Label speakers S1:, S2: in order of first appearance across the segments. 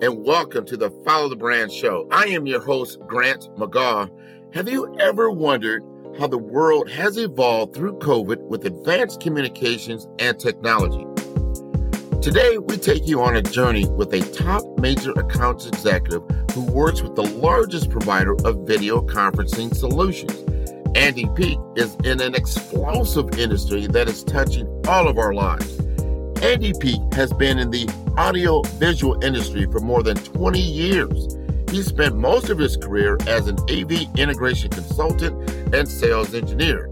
S1: and welcome to the Follow the Brand show. I am your host, Grant McGaugh. Have you ever wondered how the world has evolved through COVID with advanced communications and technology? Today, we take you on a journey with a top major accounts executive who works with the largest provider of video conferencing solutions. Andy Peak is in an explosive industry that is touching all of our lives. Andy Peak has been in the audio visual industry for more than 20 years. He spent most of his career as an AV integration consultant and sales engineer.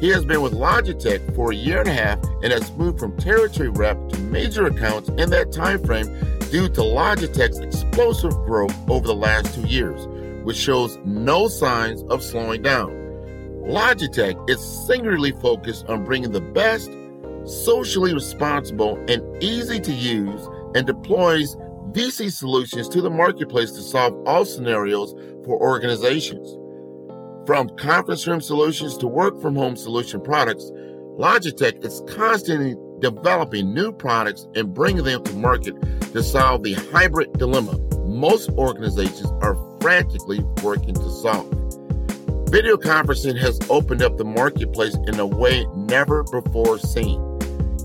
S1: He has been with Logitech for a year and a half and has moved from territory rep to major accounts in that time frame due to Logitech's explosive growth over the last two years, which shows no signs of slowing down. Logitech is singularly focused on bringing the best, socially responsible, and easy to use and deploys VC solutions to the marketplace to solve all scenarios for organizations. From conference room solutions to work from home solution products, Logitech is constantly developing new products and bringing them to market to solve the hybrid dilemma most organizations are frantically working to solve. Video conferencing has opened up the marketplace in a way never before seen.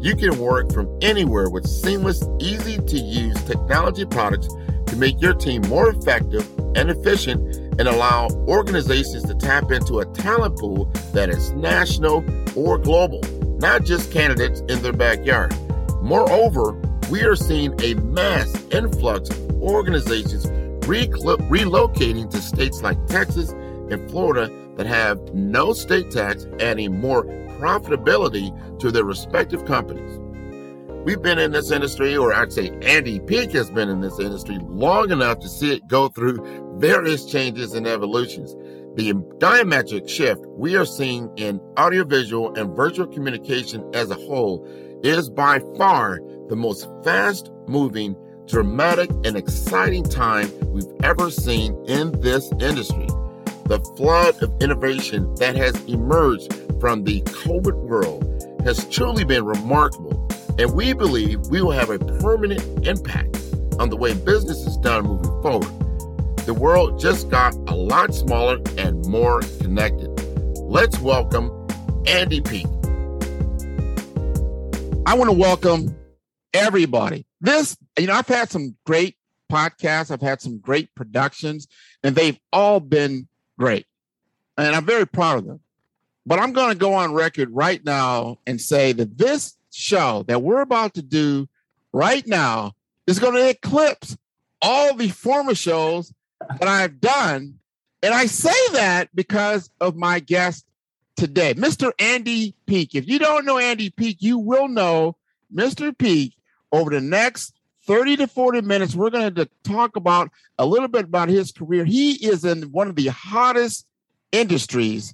S1: You can work from anywhere with seamless, easy to use technology products to make your team more effective and efficient and allow organizations to tap into a talent pool that is national or global, not just candidates in their backyard. Moreover, we are seeing a mass influx of organizations re- relocating to states like Texas and Florida that have no state tax, adding more profitability to their respective companies. We've been in this industry, or I'd say Andy Peak has been in this industry long enough to see it go through various changes and evolutions. The diametric shift we are seeing in audiovisual and virtual communication as a whole is by far the most fast moving, dramatic, and exciting time we've ever seen in this industry the flood of innovation that has emerged from the COVID world has truly been remarkable, and we believe we will have a permanent impact on the way business is done moving forward. The world just got a lot smaller and more connected. Let's welcome Andy Peak. I want to welcome everybody. This, you know, I've had some great podcasts, I've had some great productions, and they've all been great. And I'm very proud of them. But I'm going to go on record right now and say that this show that we're about to do right now is going to eclipse all the former shows that I've done. And I say that because of my guest today, Mr. Andy Peak. If you don't know Andy Peak, you will know Mr. Peak over the next 30 to 40 minutes, we're going to talk about a little bit about his career. He is in one of the hottest industries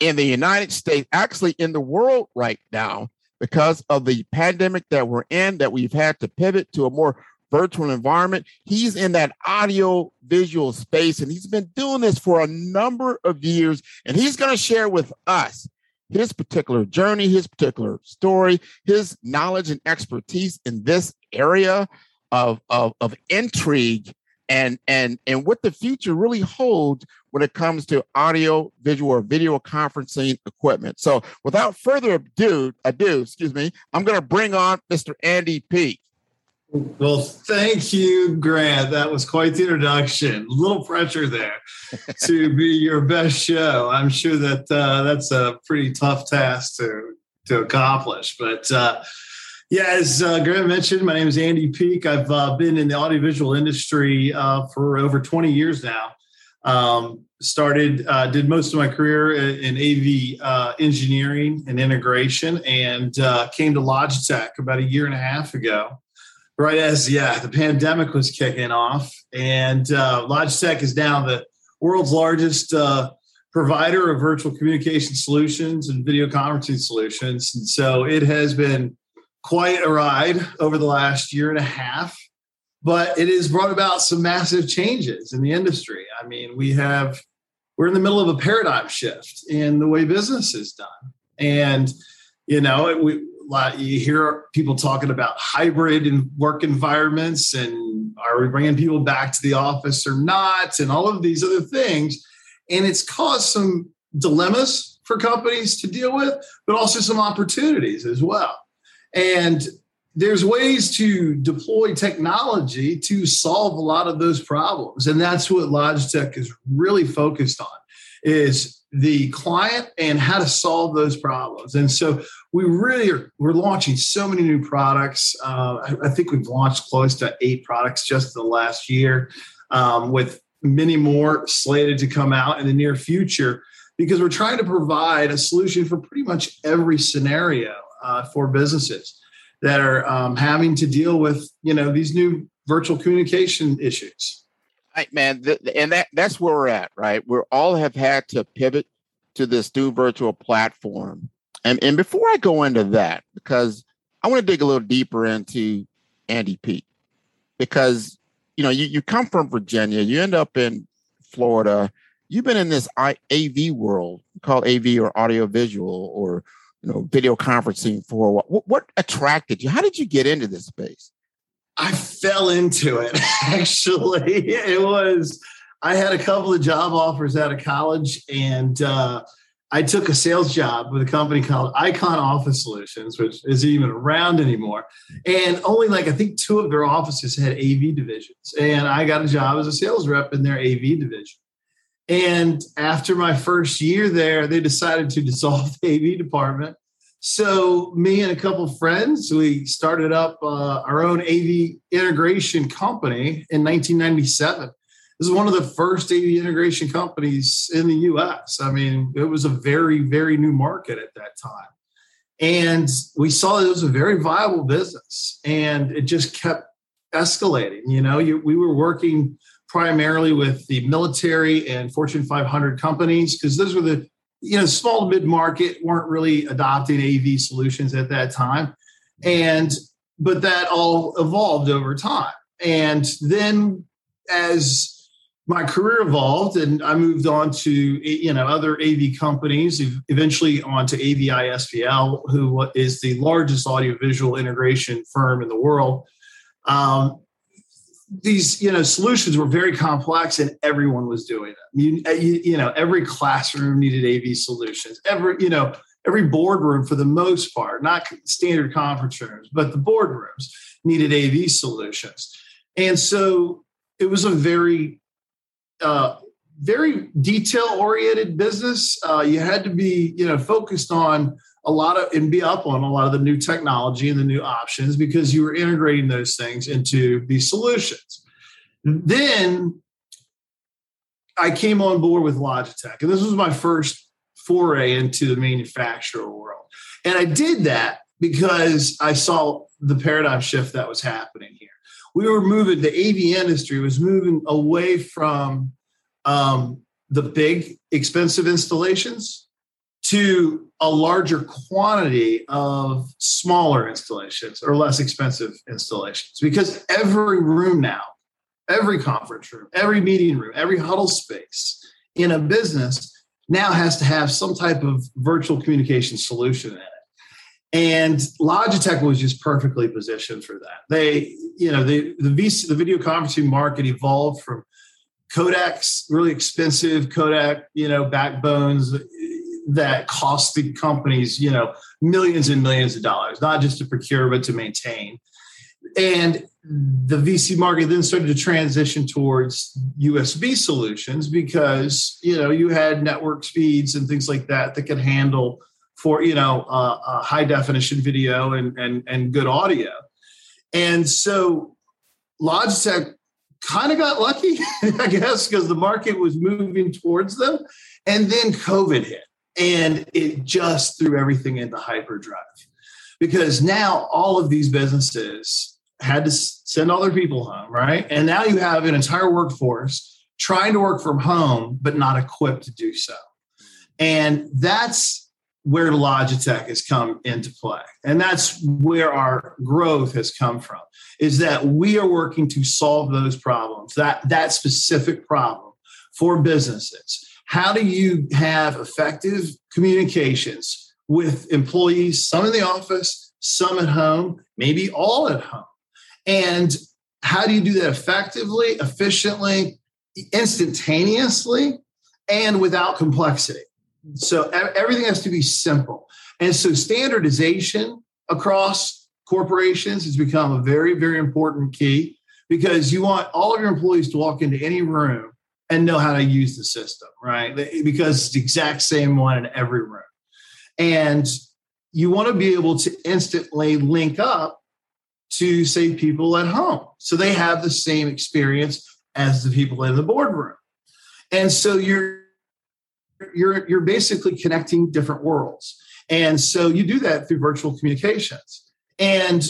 S1: in the United States, actually in the world right now, because of the pandemic that we're in, that we've had to pivot to a more
S2: virtual environment. He's in that audio visual space and he's been doing this for a number of years. And he's going to share with us his particular journey, his particular story, his knowledge and expertise in this area of, of, of intrigue and and and what the future really holds when it comes to audio, visual, or video conferencing equipment. So without further ado, ado, excuse me, I'm going to bring on Mr. Andy Peak.
S3: Well, thank you, Grant. That was quite the introduction. A little pressure there to be your best show. I'm sure that uh, that's a pretty tough task to to accomplish. But uh, yeah, as uh, Grant mentioned, my name is Andy Peak. I've uh, been in the audiovisual industry uh, for over 20 years now. Um, started, uh, did most of my career in AV engineering and integration, and came to Logitech about a year and a half ago right as yeah the pandemic was kicking off and uh, logitech is now the world's largest uh, provider of virtual communication solutions and video conferencing solutions and so it has been quite a ride over the last year and a half but it has brought about some massive changes in the industry. I mean we have we're in the middle of a paradigm shift in the way business is done. And you know we you hear people talking about hybrid and work environments and are we bringing people back to the office or not and all of these other things. And it's caused some dilemmas for companies to deal with but also some opportunities as well and there's ways to deploy technology to solve a lot of those problems and that's what logitech is really focused on is the client and how to solve those problems. And so we really are we're launching so many new products. Uh, I, I, think we've launched close to eight products just the last year, um, with many more slated to come out in the near future. Because we're trying to provide a solution for pretty much every scenario uh, for businesses that are um, having to deal with you know these new virtual communication issues
S2: right, man, th- and that that's where we're at, right? We all have had to pivot to this new virtual platform. And and before I go into that, because I want to dig a little deeper into Andy Peak, because you know you, you come from Virginia, you end up in Florida, you've been in this AV world called AV or audio visual or you know video conferencing for a while. What, what attracted you? How did you get into this space?
S3: I fell into it. Actually, it was. I had a couple of job offers out of college, and uh, I took a sales job with a company called IKON Office Solutions, which isn't even around anymore. And only like I think two of their offices had AV divisions, and I got a job as a sales rep in their AV division. And after my first year there, they decided to dissolve the AV department so me and a couple of friends, we started up uh, our own AV integration company in 1997. This is one of the first AV integration companies in the U.S. I mean, it was a very, very new market at that time, and we saw it was a very viable business, and it just kept escalating. You know, you, we were working primarily with the military and Fortune 500 companies because those were the you know, small to mid market weren't really adopting AV solutions at that time. And, but that all evolved over time. And then as my career evolved and I moved on to, you know, other AV companies, eventually on to AVI SPL, who is the largest audiovisual integration firm in the world. Um, these you know solutions were very complex and everyone was doing them. You, you, you know every classroom needed av solutions. Every you know every boardroom for the most part not standard conference rooms but the boardrooms needed av solutions. And so it was a very uh, very detail oriented business. Uh, you had to be you know focused on a lot of and be up on a lot of the new technology and the new options because you were integrating those things into these solutions. Then I came on board with Logitech, and this was my first foray into the manufacturer world. And I did that because I saw the paradigm shift that was happening here. We were moving, the AV industry was moving away from um, the big, expensive installations to a larger quantity of smaller installations or less expensive installations because every room now, every conference room, every meeting room, every huddle space in a business now has to have some type of virtual communication solution in it. And Logitech was just perfectly positioned for that. They, you know, the the, VC, the video conferencing market evolved from codec's really expensive Kodak, you know, backbones that cost the companies, you know, millions and millions of dollars, not just to procure, but to maintain. And the VC market then started to transition towards USB solutions because, you know, you had network speeds and things like that that could handle for, you know, uh, high definition video and, and, and good audio. And so Logitech kind of got lucky, I guess, because the market was moving towards them. And then COVID hit and it just threw everything into hyperdrive because now all of these businesses had to send all their people home, right? And now you have an entire workforce trying to work from home, but not equipped to do so. And that's where Logitech has come into play. And that's where our growth has come from is that we are working to solve those problems, that, that specific problem for businesses how do you have effective communications with employees, some in the office, some at home, maybe all at home? And how do you do that effectively, efficiently, instantaneously, and without complexity? So everything has to be simple. And so standardization across corporations has become a very, very important key because you want all of your employees to walk into any room and know how to use the system, right? Because it's the exact same one in every room. And you want to be able to instantly link up to, say, people at home. So they have the same experience as the people in the boardroom. And so you're you're you're basically connecting different worlds. And so you do that through virtual communications. And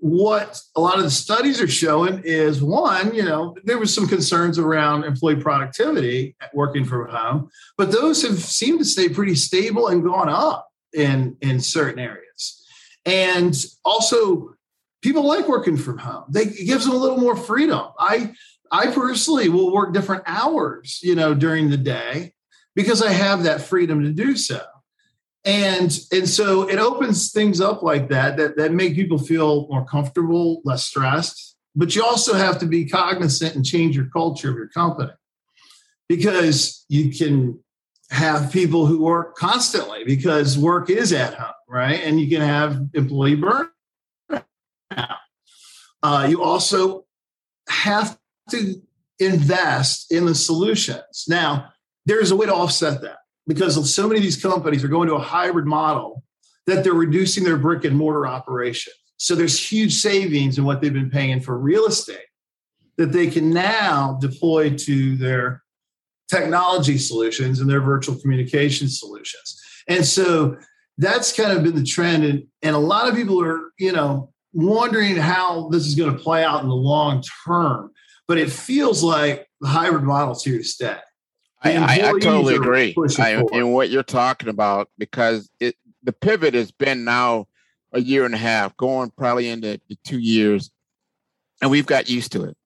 S3: what a lot of the studies are showing is one, you know, there was some concerns around employee productivity working from home, but those have seemed to stay pretty stable and gone up in in certain areas. And also people like working from home. They, it gives them a little more freedom. I I personally will work different hours, you know, during the day because I have that freedom to do so and and so it opens things up like that that that make people feel more comfortable less stressed. But you also have to be cognizant and change your culture of your company. Because you can have people who work constantly because work is at home right? And you can have employee burnout. Uh, you also have to invest in the solutions. Now there's a way to offset that because so many of these companies are going to a hybrid model that they're reducing their brick and mortar operation. So there's huge savings in what they've been paying for real estate that they can now deploy to their technology solutions and their virtual communication solutions. And so that's kind of been the trend. And, and a lot of people are, you know, wondering how this is going to play out in the long term. But it feels like the hybrid model is here to stay.
S2: I, I, totally agree I, in what you're talking about because it the pivot has been now a year and a half, going probably into two years, and we've got used to it,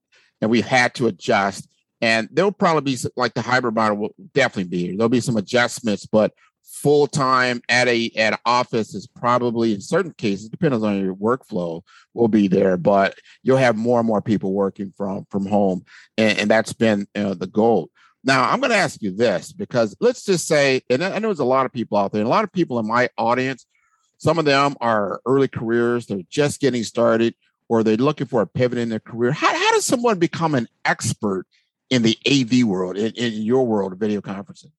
S2: and we've had to adjust. And there'll probably be like the hybrid model will definitely be here. There'll be some adjustments, but full time at a at an office is probably in certain cases, depends on your workflow, will be there. But you'll have more and more people working from from home, and, and that's been uh, the goal. Now, I'm going to ask you this because let's just say, and I know there's a lot of people out there, and a lot of people in my audience, some of them are early careers, they're just getting started, or they're looking for a pivot in their career. How, how does someone become an expert in the AV world, in, in your world of video conferencing?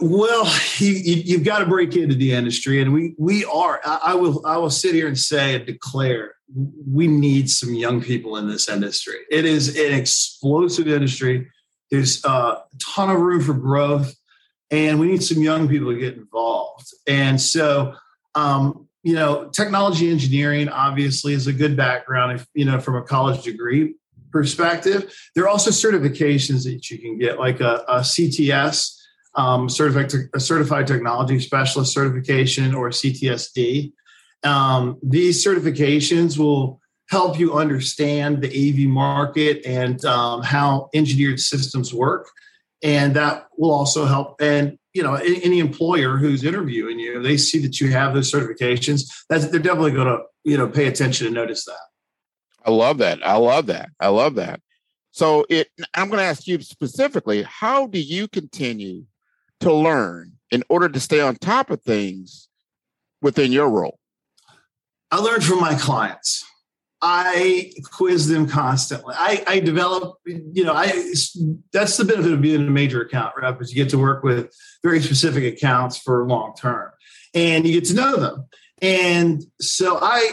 S3: Well, you, have got to break into the industry, and we we are. I, I will I will sit here and say and declare we need some young people in this industry. It is an explosive industry there's a ton of room for growth, and we need some young people to get involved. And so, um, you know, technology engineering obviously is a good background, if, you know, from a college degree perspective. There are also certifications that you can get, like a, a CTS um, certified, a certified technology specialist certification or CTSD. Um, these certifications will help you understand the AV market and um, how engineered systems work. And that will also help. And you know, any employer who's interviewing you, they see that you have those certifications. That's they're definitely going to you know pay attention and notice that.
S2: I love that. I love that. I love that. So it. I'm going to ask you specifically. How do you continue to learn in order to stay on top of things within your role?
S3: I learn from my clients. I quiz them constantly. I, I develop, you know, I that's the benefit of being a major account rep is you get to work with very specific accounts for long term, and you get to know them. And so I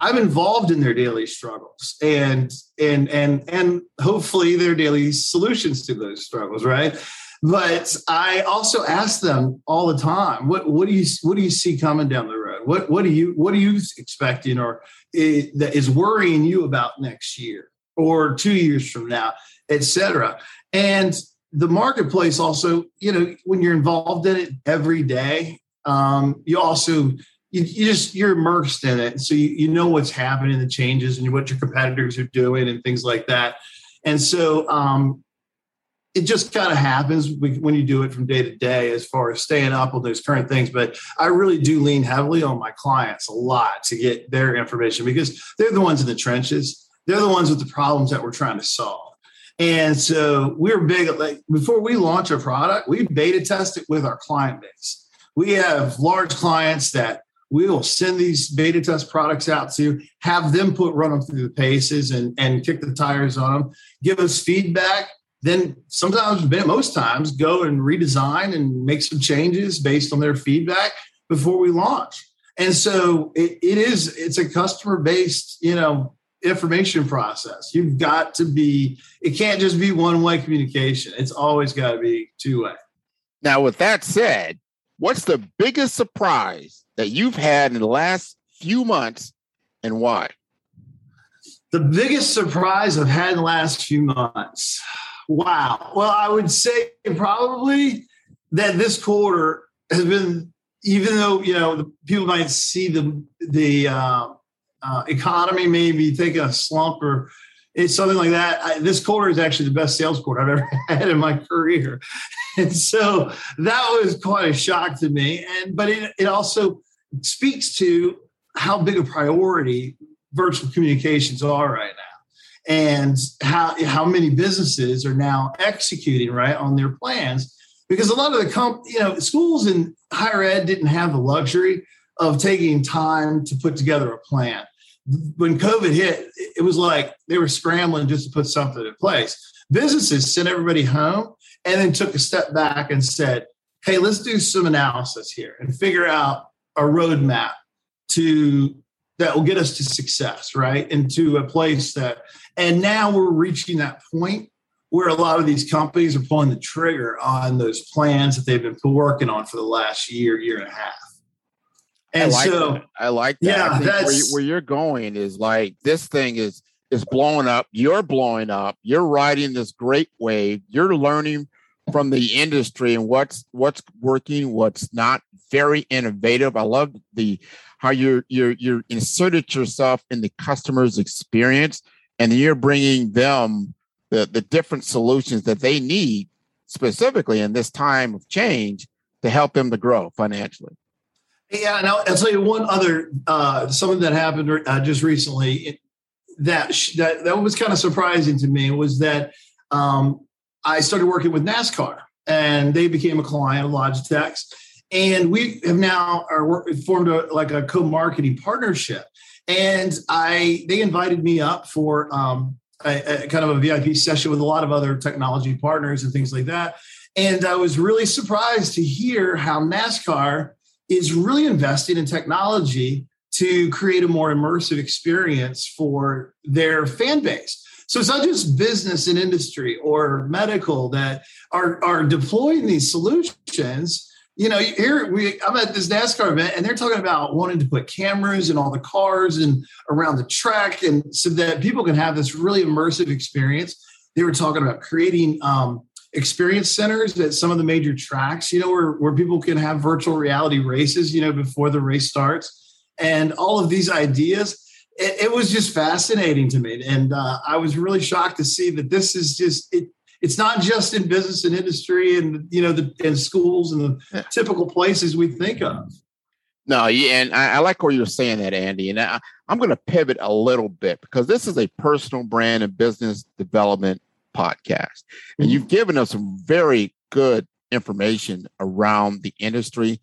S3: I'm involved in their daily struggles and and and and hopefully their daily solutions to those struggles, right? But I also ask them all the time, what what do you what do you see coming down the road? What what do you what are you expecting or that is worrying you about next year or two years from now, et cetera? And the marketplace also, you know, when you're involved in it every day, um, you also you, you, just you're immersed in it, so you, you know what's happening, the changes, and what your competitors are doing, and things like that. And so um, it just kind of happens when you do it from day to day as far as staying up on those current things. But I really do lean heavily on my clients a lot to get their information because they're the ones in the trenches. They're the ones with the problems that we're trying to solve. And so we're big, like before we launch a product, we beta test it with our client base. We have large clients that we will send these beta test products out to have them put run them through the paces and, and kick the tires on them, give us feedback then sometimes, most times, go and redesign and make some changes based on their feedback before we launch. And so it, it is, it's a customer based, you know, information process. You've got to be, it can't just be one way communication. It's always got to be two way.
S2: Now, with that said, what's the biggest surprise that you've had in the last few months and why?
S3: The biggest surprise I've had in the last few months. Wow. Well, I would say probably that this quarter has been, even though you know people might see the the uh, uh, economy maybe taking a slump or it's something like that. I, this quarter is actually the best sales quarter I've ever had in my career, and so that was quite a shock to me. And but it, it also speaks to how big a priority virtual communications are right now and how how many businesses are now executing right on their plans. Because a lot of the comp you know schools in higher ed didn't have the luxury of taking time to put together a plan. When covid hit it was like they were scrambling just to put something in place. Businesses sent everybody home and then took a step back and said hey let's do some analysis here and figure out a roadmap to that will get us to success right into a place that and now we're reaching that point where a lot of these companies are pulling the trigger on those plans that they've been working on for the last year, year and a half.
S2: And I like so, that. I like that. Yeah, I that's, where, you, where you're going is like this thing is is blowing up. You're blowing up. You're riding this great wave. You're learning from the industry and what's what's working, what's not. Very innovative. I love the how you're you're you're inserted yourself in the customer's experience and you're bringing them the, the different solutions that they need specifically in this time of change to help them to grow financially.
S3: Yeah, and I'll, I'll tell you one other uh, something that happened uh, just recently that that that was kind of surprising to me was that um, I started working with NASCAR and they became a client of Logitech's, and we have now are formed a, like a co-marketing partnership and I they invited me up for um, a, a kind of a VIP session with a lot of other technology partners and things like that. And I was really surprised to hear how NASCAR is really investing in technology to create a more immersive experience for their fan base. So it's not just business and industry or medical that are, are deploying these solutions you know, here we I'm at this NASCAR event and they're talking about wanting to put cameras in all the cars and around the track, and so that people can have this really immersive experience. They were talking about creating um, experience centers at some of the major tracks, you know, where, where people can have virtual reality races, you know, before the race starts. And all of these ideas, it, it was just fascinating to me. And uh, I was really shocked to see that this is just, it, it's not just in business and industry and, you know, the and schools and the yeah. typical places we think of.
S2: No, yeah, and I, I, like where you're saying that, Andy. And I, I'm going to pivot a little bit because this is a personal brand and business development podcast. And mm-hmm. you've given us some very good information around the industry,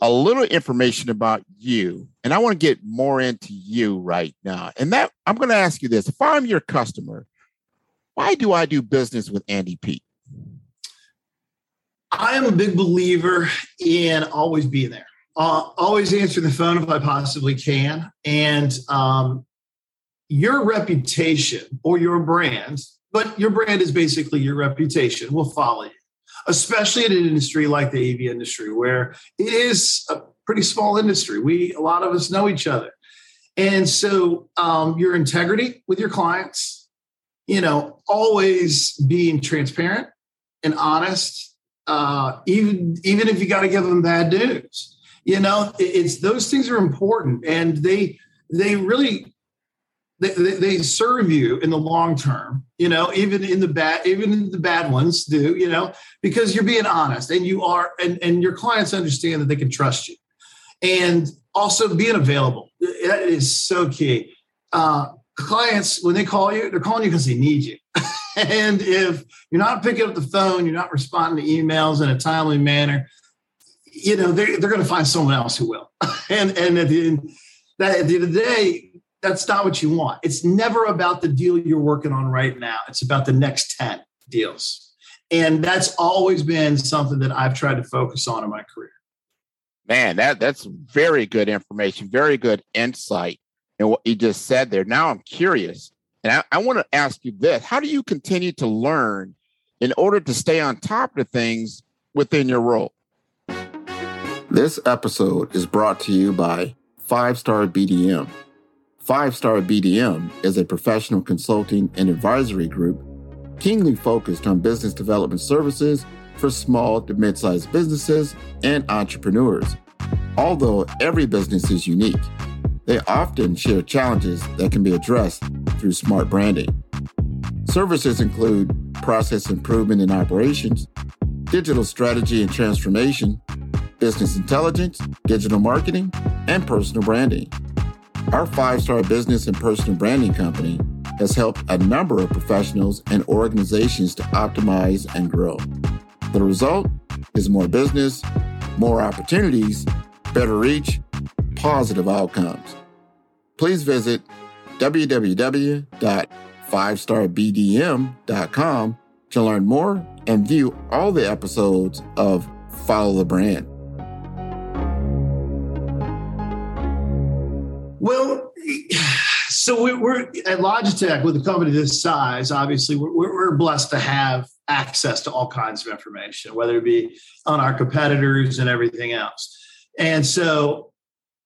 S2: a little information about you. And I want to get more into you right now. And that I'm going to ask you this if I'm your customer, why do I do business with Andy Peak?
S3: I am a big believer in always being there. Uh, always answer the phone if I possibly can. And um, your reputation or your brand but your brand is basically your reputation will follow you, especially in an industry like the AV industry, where it is a pretty small industry. We, a lot of us know each other. And so um, your integrity with your clients, you know, always being transparent and honest, uh, even even if you got to give them bad news, you know, it's those things are important, and they they really they, they, serve you in the long term you know even in the bad even in the bad ones do you know because you're being honest and you are and, and your clients understand that they can trust you. And also being available that is so key. Uh, clients when they call you they're calling you because they need you and if you're not picking up the phone you're not responding to emails in a timely manner you know they're, they're going to find someone else who will and and at the end that at the end of the day that's not what you want. It's never about the deal you're working on right now. It's about the next 10 deals. And that's always been something that I've tried to focus on in my career.
S2: Man, that that's very good information, very good insight in what you just said there. Now I'm curious, and I, I want to ask you this: How do you continue to learn in order to stay on top of things within your role? This episode is brought to you by Five Star BDM Five Star BDM is a professional consulting and advisory group keenly focused on business development services for small to mid sized businesses and entrepreneurs. Although every business is unique, they often share challenges that can be addressed through smart branding. Services include process improvement in operations, digital strategy and transformation, business intelligence, digital marketing, and personal branding. Our five star business and personal branding company has helped a number of professionals and organizations to optimize and grow. The result is more business, more opportunities, better reach, positive outcomes. Please visit www.fivestarbdm.com to learn more and view all the episodes of Follow the Brand.
S3: Well, so we're at Logitech with a company this size. Obviously, we're, we're blessed to have access to all kinds of information, whether it be on our competitors and everything else. And so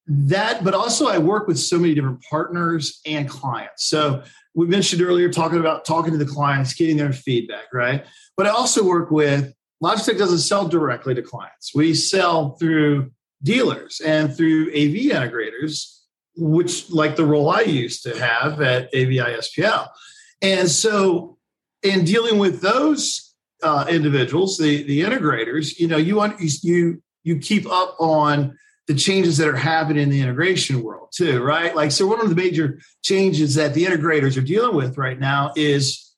S3: that, but also I work with so many different partners and clients. So we mentioned earlier talking about talking to the clients, getting their feedback, right? But I also work with Logitech doesn't sell directly to clients. We sell through dealers and through AV integrators which like the role I used to have at AVI-SPL. And so in dealing with those uh, individuals, the, the integrators, you know, you, want you, you keep up on the changes that are happening in the integration world too, right? Like, so one of the major changes that the integrators are dealing with right now is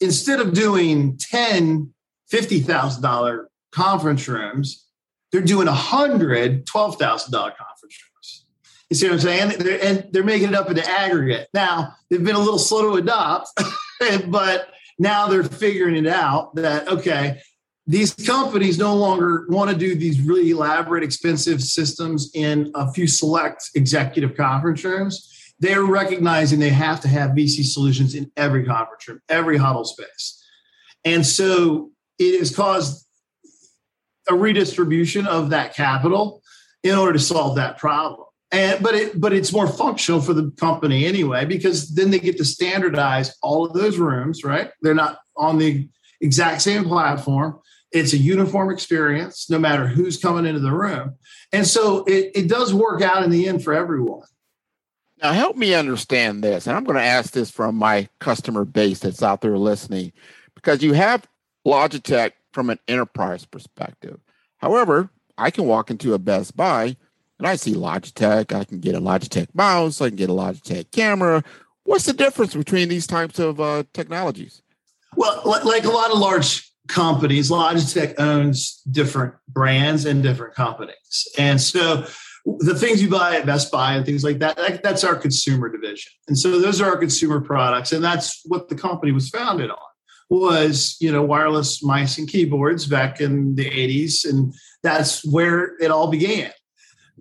S3: instead of doing 10, $50,000 conference rooms, they're doing a hundred, $12,000 conference rooms. You see what I'm saying? They're, and they're making it up into aggregate. Now, they've been a little slow to adopt, but now they're figuring it out that, okay, these companies no longer want to do these really elaborate, expensive systems in a few select executive conference rooms. They're recognizing they have to have VC solutions in every conference room, every huddle space. And so it has caused a redistribution of that capital in order to solve that problem and but it but it's more functional for the company anyway because then they get to standardize all of those rooms right they're not on the exact same platform. It's a uniform experience, no matter who's coming into the room. And so it, it does work out in the end for everyone.
S2: Now, help me understand this. And I'm going to ask this from my customer base that's out there listening, because you have Logitech from an enterprise perspective. However, I can walk into a Best Buy and I see Logitech. I can get a Logitech mouse. I can get a Logitech camera. What's the difference between these types of uh, technologies?
S3: Well, like a lot of large companies, Logitech owns different brands and different companies. And so the things you buy at Best Buy and things like that, that's our consumer division. And so those are our consumer products. And that's what the company was founded on was, you know, wireless mice and keyboards back in the 80s. And that's where it all began.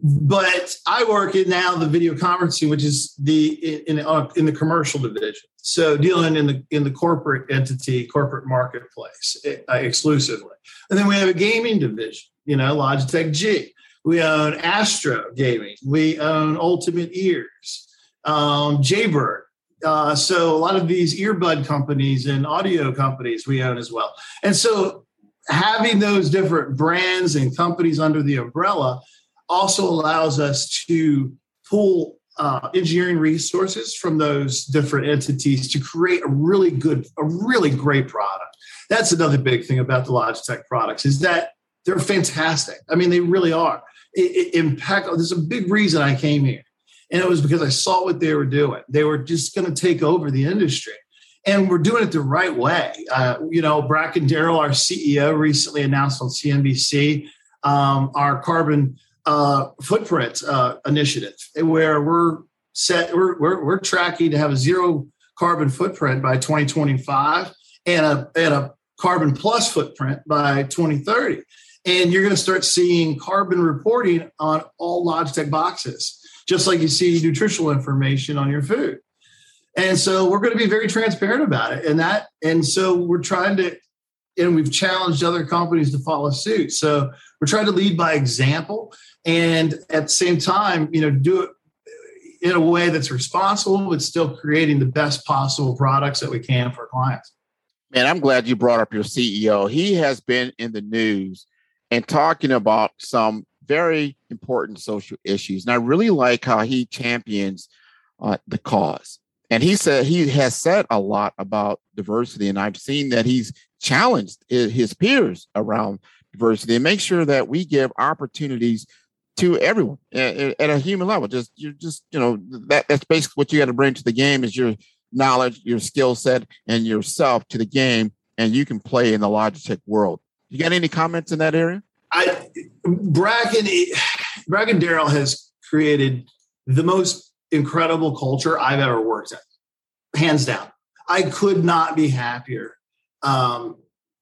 S3: But I work in now the video conferencing, which is the in uh, in the commercial division. So dealing in the in the corporate entity, corporate marketplace uh, exclusively, and then we have a gaming division. You know, Logitech G. We own Astro Gaming. We own Ultimate Ears, um, Jaybird. Uh, so a lot of these earbud companies and audio companies we own as well. And so having those different brands and companies under the umbrella also allows us to pull uh, engineering resources from those different entities to create a really good, a really great product. That's another big thing about the Logitech products is that they're fantastic. I mean, they really are. It, it impeccable. There's a big reason I came here, and it was because I saw what they were doing. They were just going to take over the industry, and we're doing it the right way. Uh, you know, Bracken Darrell, our CEO, recently announced on CNBC um, our carbon uh, footprint uh, initiative where we're set we're, we're, we're tracking to have a zero carbon footprint by 2025 and a, and a carbon plus footprint by 2030 and you're going to start seeing carbon reporting on all logitech boxes just like you see nutritional information on your food. And so we're going to be very transparent about it and that and so we're trying to and we've challenged other companies to follow suit. So we're trying to lead by example and at the same time, you know, do it in a way that's responsible, but still creating the best possible products that we can for clients.
S2: Man, I'm glad you brought up your CEO. He has been in the news and talking about some very important social issues. And I really like how he champions uh, the cause. And he said he has said a lot about diversity, and I've seen that he's challenged his peers around diversity and make sure that we give opportunities to everyone at, at, a human level. Just you're just you know that that's basically what you got to bring to the game is your knowledge, your skill set, and yourself to the game, and you can play in the Logitech world. You got any comments in that area?
S3: I Bracken Bracken Darrell has created the most incredible culture I've ever worked at, hands down. I could not be happier. Um,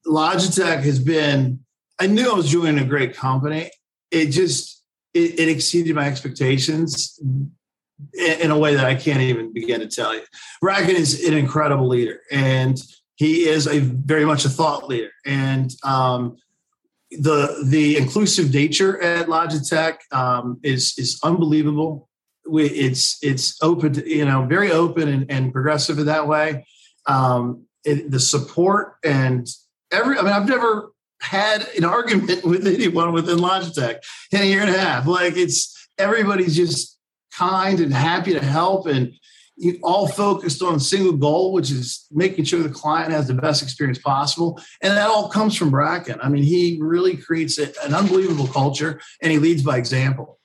S3: Logitech has been. I knew I was joining a great company. It just it, it exceeded my expectations in a way that I can't even begin to tell you. Bracken is an incredible leader, and he is a very much a thought leader. And um, the the inclusive nature at Logitech um, is is unbelievable. We, it's it's open, to, you know, very open and, and progressive in that way. Um, it, the support and every, I mean, I've never had an argument with anyone within Logitech in a year and a half. Like it's everybody's just kind and happy to help and all focused on a single goal, which is making sure the client has the best experience possible. And that all comes from Bracken. I mean, he really creates a, an unbelievable culture and he leads by example.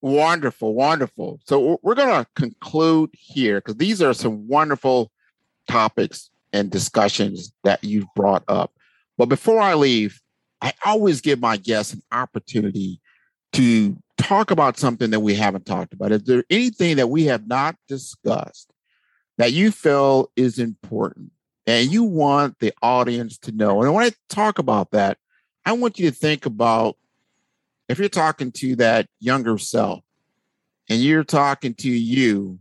S2: Wonderful, wonderful. So we're going to conclude here because these are some wonderful topics and discussions that you've brought up. But before I leave, I always give my guests an opportunity to talk about something that we haven't talked about. Is there anything that we have not discussed that you feel is important and you want the audience to know? And when I talk about that, I want you to think about if you're talking to that younger self and you're talking to you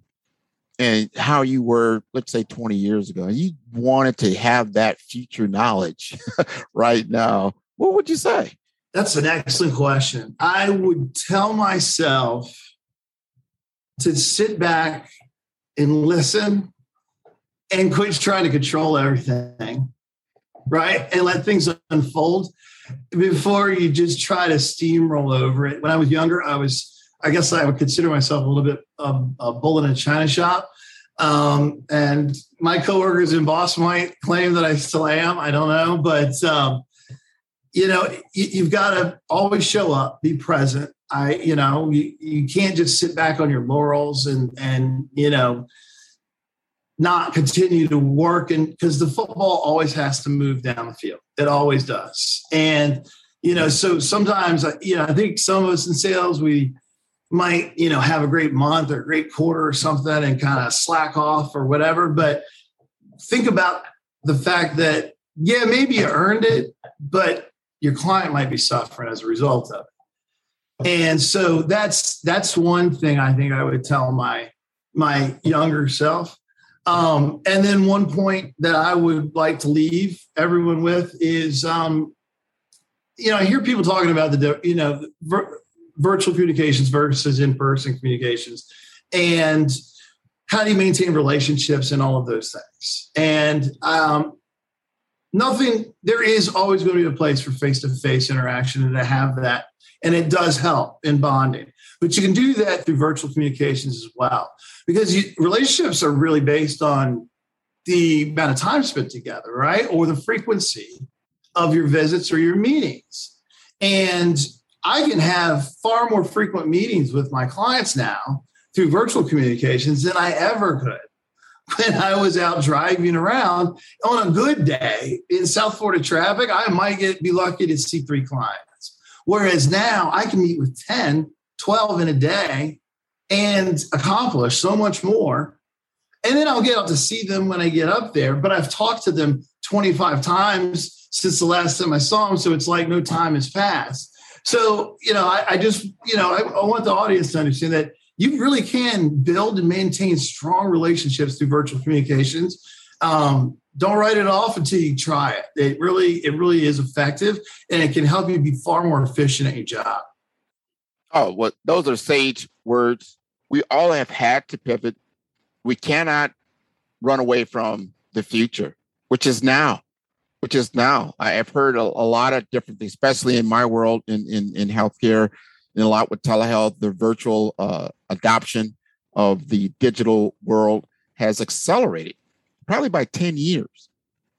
S2: and how you were, let's say 20 years ago, and you wanted to have that future knowledge right now, what would you say?
S3: That's an excellent question. I would tell myself to sit back and listen and quit trying to control everything right? And let things unfold before you just try to steamroll over it. When I was younger, I was, I guess I would consider myself a little bit of a bull in a china shop. Um, and my coworkers in Boston might claim that I still am. I don't know, but um, you know, you, have got to always show up, be present. I, you know, you, you can't just sit back on your laurels and and you know not continue to work and because the football always has to move down the field. It always does. And you know, so sometimes you know, I think some of us in sales we might, you know, have a great month or a great quarter or something and kind of slack off or whatever, but think about the fact that yeah, maybe you earned it, but your client might be suffering as a result of it. And so that's that's one thing I think I would tell my my younger self. Um, and then one point that I would like to leave everyone with is, um, you know, I hear people talking about the, you know, virtual communications versus in-person communications, and how do you maintain relationships and all of those things. And um, nothing there is always going to be a place for face-to-face interaction and to have that and it does help in bonding. But you can do that through virtual communications as well because you, relationships are really based on the amount of time spent together right? Or the frequency of your visits or your meetings. And i can have far more frequent meetings with my clients now through virtual communications than i ever could when I was out driving around on a good day in South Florida traffic, I might get be lucky to see three clients. Whereas now I can meet with 10, 12 in a day and accomplish so much more. And then I'll get up to see them when I get up there. But I've talked to them 25 times since the last time I saw them. So it's like no time has passed. So, you know, I, I just, you know, I, I want the audience to understand that you really can build and maintain strong relationships through virtual communications. Um, don't write it off until you try it. It really, it really is effective, and it can help you be far more efficient at your job.
S2: Oh, well, those are sage words. We all have had to pivot. We cannot run away from the future, which is now, which is now. I have heard a, a lot of different things, especially in my world in in, in healthcare and a lot with telehealth, the virtual uh, adoption of the digital world has accelerated probably by 10 years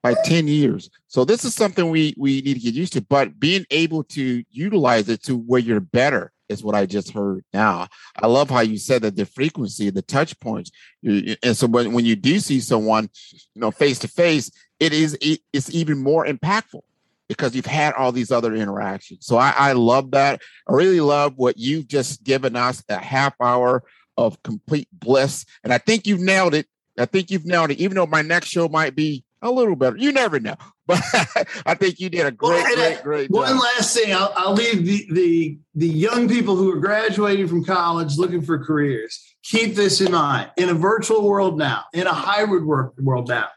S2: by 10 years so this is something we we need to get used to but being able to utilize it to where you're better is what i just heard now i love how you said that the frequency the touch points and so when, when you do see someone you know face to face it is it's even more impactful because you've had all these other interactions. So I, I love that. I really love what you've just given us a half hour of complete bliss. And I think you've nailed it. I think you've nailed it, even though my next show might be a little better. You never know. But I think you did a great, well, great, great
S3: One job. last thing, I'll, I'll leave the, the the young people who are graduating from college looking for careers. Keep this in mind. In a virtual world now, in a hybrid work world now,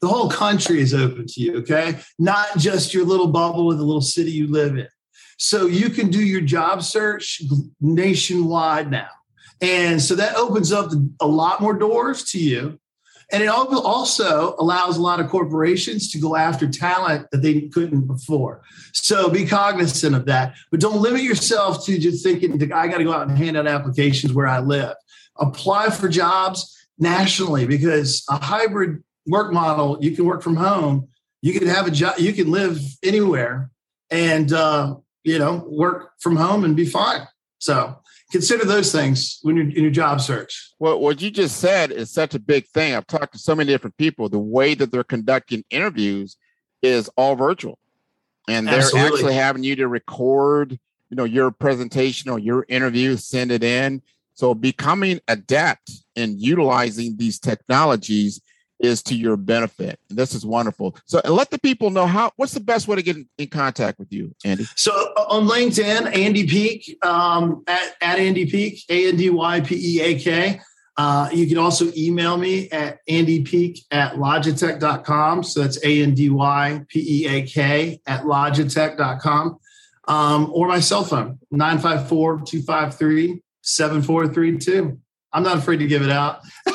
S3: the whole country is open to you, okay? Not just your little bubble in the little city you live in. So you can do your job search nationwide now. And so that opens up a lot more doors to you. And it also allows a lot of corporations to go after talent that they couldn't before. So be cognizant of that. But don't limit yourself to just thinking, I got to go out and hand out applications where I live. Apply for jobs nationally because a hybrid work model, you can work from home. You can have a job. You can live anywhere, and uh, you know work from home and be fine. So consider those things when you're in your job search.
S2: Well, what you just said is such a big thing. I've talked to so many different people. The way that they're conducting interviews is all virtual, and they're Absolutely. actually having you to record, you know, your presentation or your interview, send it in. So becoming adept in utilizing these technologies is to your benefit. This is wonderful. So, let the people know how. What's the best way to get in, in contact with you, Andy?
S3: So uh, on LinkedIn, Andy Peak um, at, at Andy Peak, A N D Y P E A K. Uh, you can also email me at andypeak at logitech.com. So that's A N D Y P E A K at logitech.com. Um, or my cell phone, 954 253 7432. I'm not afraid to give it out.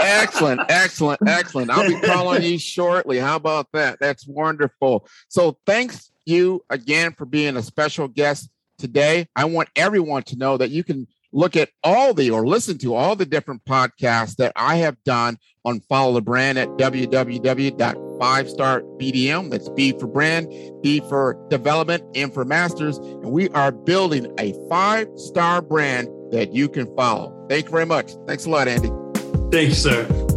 S2: excellent, excellent, excellent. I'll be calling you shortly. How about that? That's wonderful. So thanks you again for being a special guest today. I want everyone to know that you can look at all the or listen to all the different podcasts that I have done on Follow the Brand at www.5starbdm. That's B for brand, B for development, M for masters. And we are building a five star brand that you can follow. Thank you very much. Thanks a lot, Andy.
S3: Thanks, sir.